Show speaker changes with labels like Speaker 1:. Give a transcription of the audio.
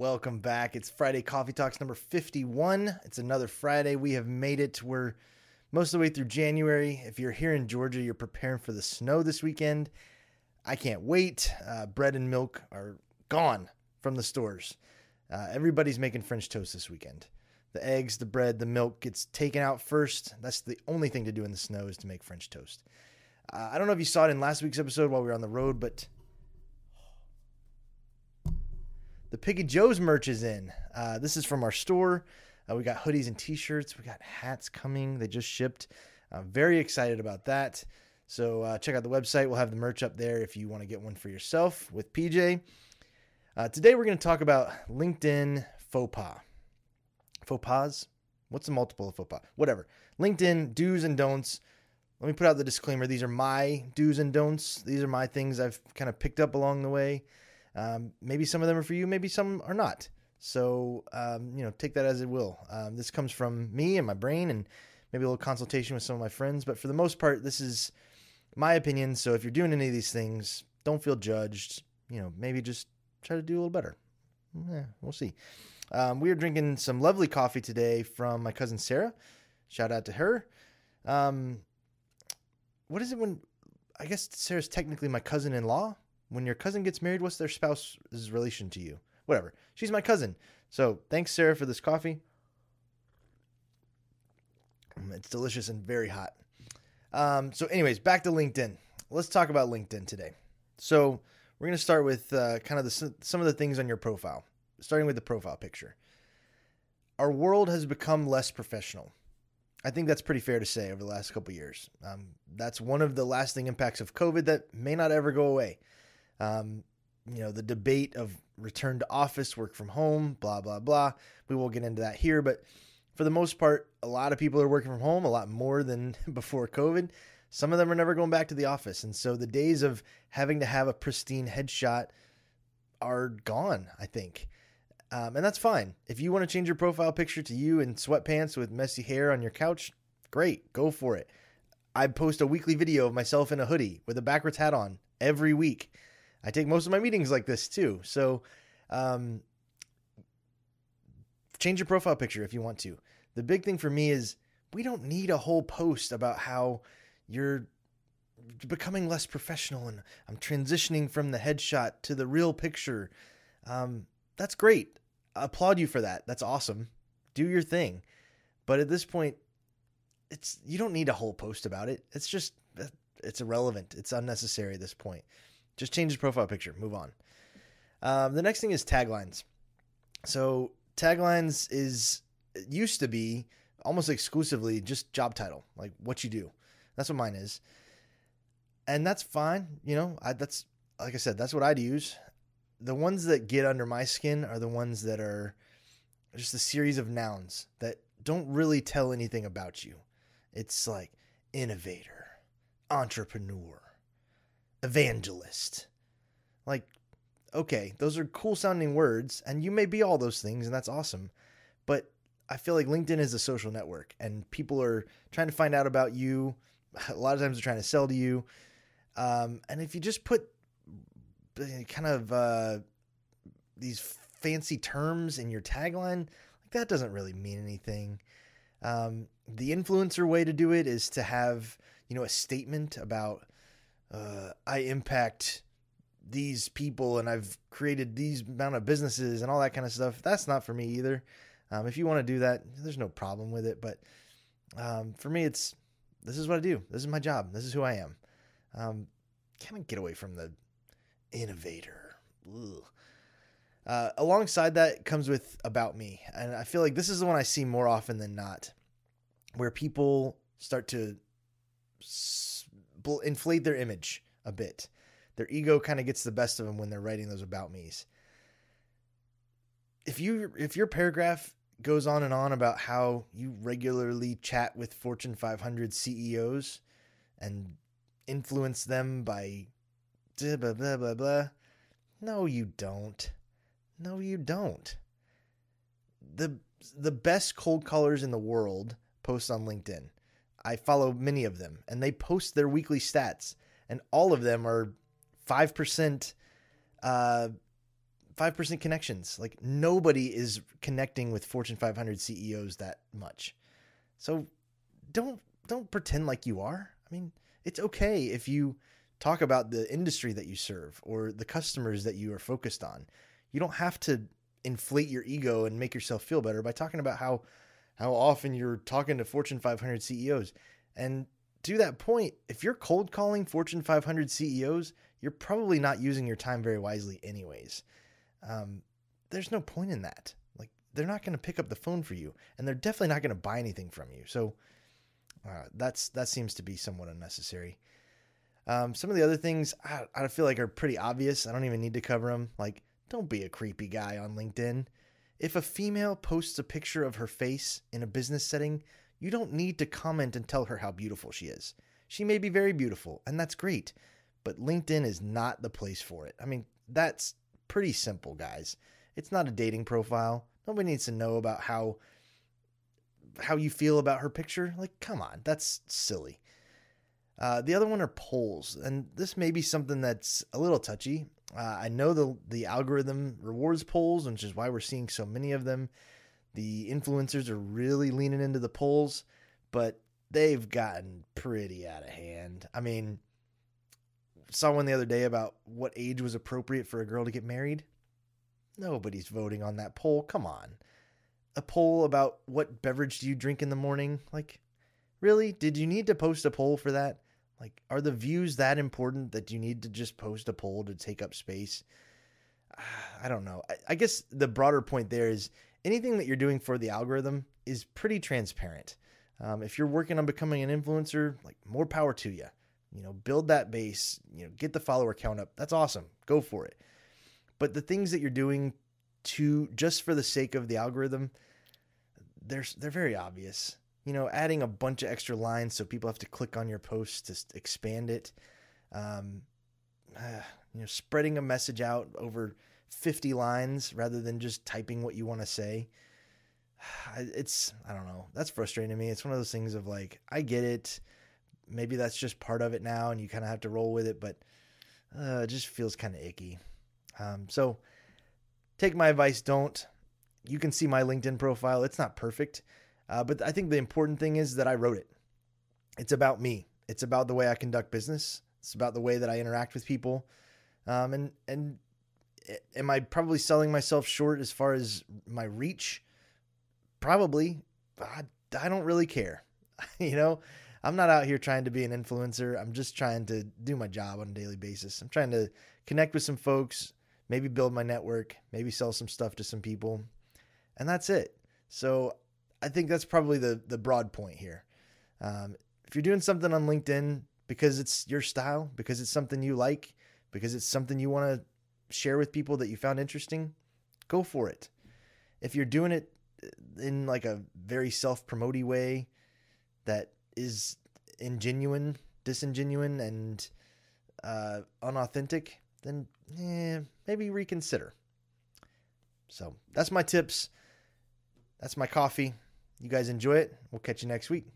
Speaker 1: Welcome back. It's Friday Coffee Talks number 51. It's another Friday. We have made it. We're most of the way through January. If you're here in Georgia, you're preparing for the snow this weekend. I can't wait. Uh, bread and milk are gone from the stores. Uh, everybody's making French toast this weekend. The eggs, the bread, the milk gets taken out first. That's the only thing to do in the snow is to make French toast. Uh, I don't know if you saw it in last week's episode while we were on the road, but the Piggy Joe's merch is in. Uh, this is from our store. Uh, we got hoodies and t-shirts. We got hats coming. They just shipped. I'm very excited about that. So uh, check out the website. We'll have the merch up there if you want to get one for yourself with PJ. Uh, today we're going to talk about LinkedIn faux pas. Faux pas? What's the multiple of faux pas? Whatever. LinkedIn do's and don'ts. Let me put out the disclaimer. These are my do's and don'ts. These are my things I've kind of picked up along the way. Um, maybe some of them are for you, maybe some are not. So, um, you know, take that as it will. Um, this comes from me and my brain and maybe a little consultation with some of my friends. But for the most part, this is my opinion. So if you're doing any of these things, don't feel judged. You know, maybe just try to do a little better. Yeah, we'll see. Um, we are drinking some lovely coffee today from my cousin Sarah. Shout out to her. Um, what is it when I guess Sarah's technically my cousin in law? When your cousin gets married, what's their spouse's relation to you? Whatever. She's my cousin. So thanks, Sarah, for this coffee. Mm, it's delicious and very hot. Um, so, anyways, back to LinkedIn. Let's talk about LinkedIn today. So, we're going to start with uh, kind of the, some of the things on your profile, starting with the profile picture. Our world has become less professional. I think that's pretty fair to say over the last couple years. Um, that's one of the lasting impacts of COVID that may not ever go away. Um, you know, the debate of return to office, work from home, blah, blah, blah. We won't get into that here, but for the most part, a lot of people are working from home a lot more than before COVID. Some of them are never going back to the office. And so the days of having to have a pristine headshot are gone, I think. Um, and that's fine. If you want to change your profile picture to you in sweatpants with messy hair on your couch, great, go for it. I post a weekly video of myself in a hoodie with a backwards hat on every week. I take most of my meetings like this too. So, um, change your profile picture if you want to. The big thing for me is we don't need a whole post about how you're becoming less professional and I'm transitioning from the headshot to the real picture. Um, that's great. I applaud you for that. That's awesome. Do your thing. But at this point, it's you don't need a whole post about it. It's just it's irrelevant. It's unnecessary at this point. Just change his profile picture. Move on. Um, the next thing is taglines. So taglines is used to be almost exclusively just job title, like what you do. That's what mine is, and that's fine. You know, I, that's like I said, that's what I'd use. The ones that get under my skin are the ones that are just a series of nouns that don't really tell anything about you. It's like innovator, entrepreneur, evangelist. Like, okay, those are cool sounding words, and you may be all those things, and that's awesome. But I feel like LinkedIn is a social network, and people are trying to find out about you. A lot of times they're trying to sell to you. Um, and if you just put eh, kind of uh, these fancy terms in your tagline, like that doesn't really mean anything. Um, the influencer way to do it is to have you know a statement about uh, I impact these people and I've created these amount of businesses and all that kind of stuff. That's not for me either. Um, if you want to do that, there's no problem with it. But um, for me, it's this is what I do. This is my job. This is who I am. Um, kind of get away from the innovator. Uh, alongside that comes with about me, and I feel like this is the one I see more often than not, where people start to inflate their image a bit. Their ego kind of gets the best of them when they're writing those about me's. If you if your paragraph goes on and on about how you regularly chat with Fortune 500 CEOs and influence them by blah blah blah blah. No, you don't. No, you don't. The the best cold callers in the world post on LinkedIn. I follow many of them, and they post their weekly stats, and all of them are five percent, uh, 5% connections. Like nobody is connecting with Fortune 500 CEOs that much. So don't don't pretend like you are. I mean, it's okay if you talk about the industry that you serve or the customers that you are focused on. You don't have to inflate your ego and make yourself feel better by talking about how how often you're talking to Fortune 500 CEOs. And to that point, if you're cold calling Fortune 500 CEOs, you're probably not using your time very wisely, anyways. Um, there's no point in that. Like, they're not going to pick up the phone for you, and they're definitely not going to buy anything from you. So, uh, that's that seems to be somewhat unnecessary. Um, some of the other things I, I feel like are pretty obvious. I don't even need to cover them. Like, don't be a creepy guy on LinkedIn. If a female posts a picture of her face in a business setting, you don't need to comment and tell her how beautiful she is. She may be very beautiful, and that's great, but LinkedIn is not the place for it. I mean, that's pretty simple, guys. It's not a dating profile. Nobody needs to know about how how you feel about her picture. Like, come on, that's silly. Uh, the other one are polls, and this may be something that's a little touchy. Uh, I know the the algorithm rewards polls, which is why we're seeing so many of them. The influencers are really leaning into the polls, but they've gotten pretty out of hand. I mean, saw one the other day about what age was appropriate for a girl to get married. Nobody's voting on that poll. Come on. A poll about what beverage do you drink in the morning? Like, really? Did you need to post a poll for that? Like, are the views that important that you need to just post a poll to take up space? I don't know. I, I guess the broader point there is anything that you're doing for the algorithm is pretty transparent. Um, if you're working on becoming an influencer, like more power to you. You know, build that base. You know, get the follower count up. That's awesome. Go for it. But the things that you're doing to just for the sake of the algorithm, they're they're very obvious you know, adding a bunch of extra lines so people have to click on your post to expand it. Um, uh, you know, spreading a message out over 50 lines rather than just typing what you want to say. It's, I don't know, that's frustrating to me. It's one of those things of like, I get it. Maybe that's just part of it now and you kind of have to roll with it, but uh, it just feels kind of icky. Um, so take my advice, don't. You can see my LinkedIn profile. It's not perfect. Uh, but I think the important thing is that I wrote it. It's about me. It's about the way I conduct business. It's about the way that I interact with people. Um, and and am I probably selling myself short as far as my reach? Probably. I, I don't really care. you know, I'm not out here trying to be an influencer. I'm just trying to do my job on a daily basis. I'm trying to connect with some folks, maybe build my network, maybe sell some stuff to some people. And that's it. So I think that's probably the the broad point here. Um, if you're doing something on LinkedIn because it's your style, because it's something you like, because it's something you want to share with people that you found interesting, go for it. If you're doing it in like a very self-promoty way that is ingenuine, disingenuine, and uh, unauthentic, then eh, maybe reconsider. So that's my tips. That's my coffee. You guys enjoy it. We'll catch you next week.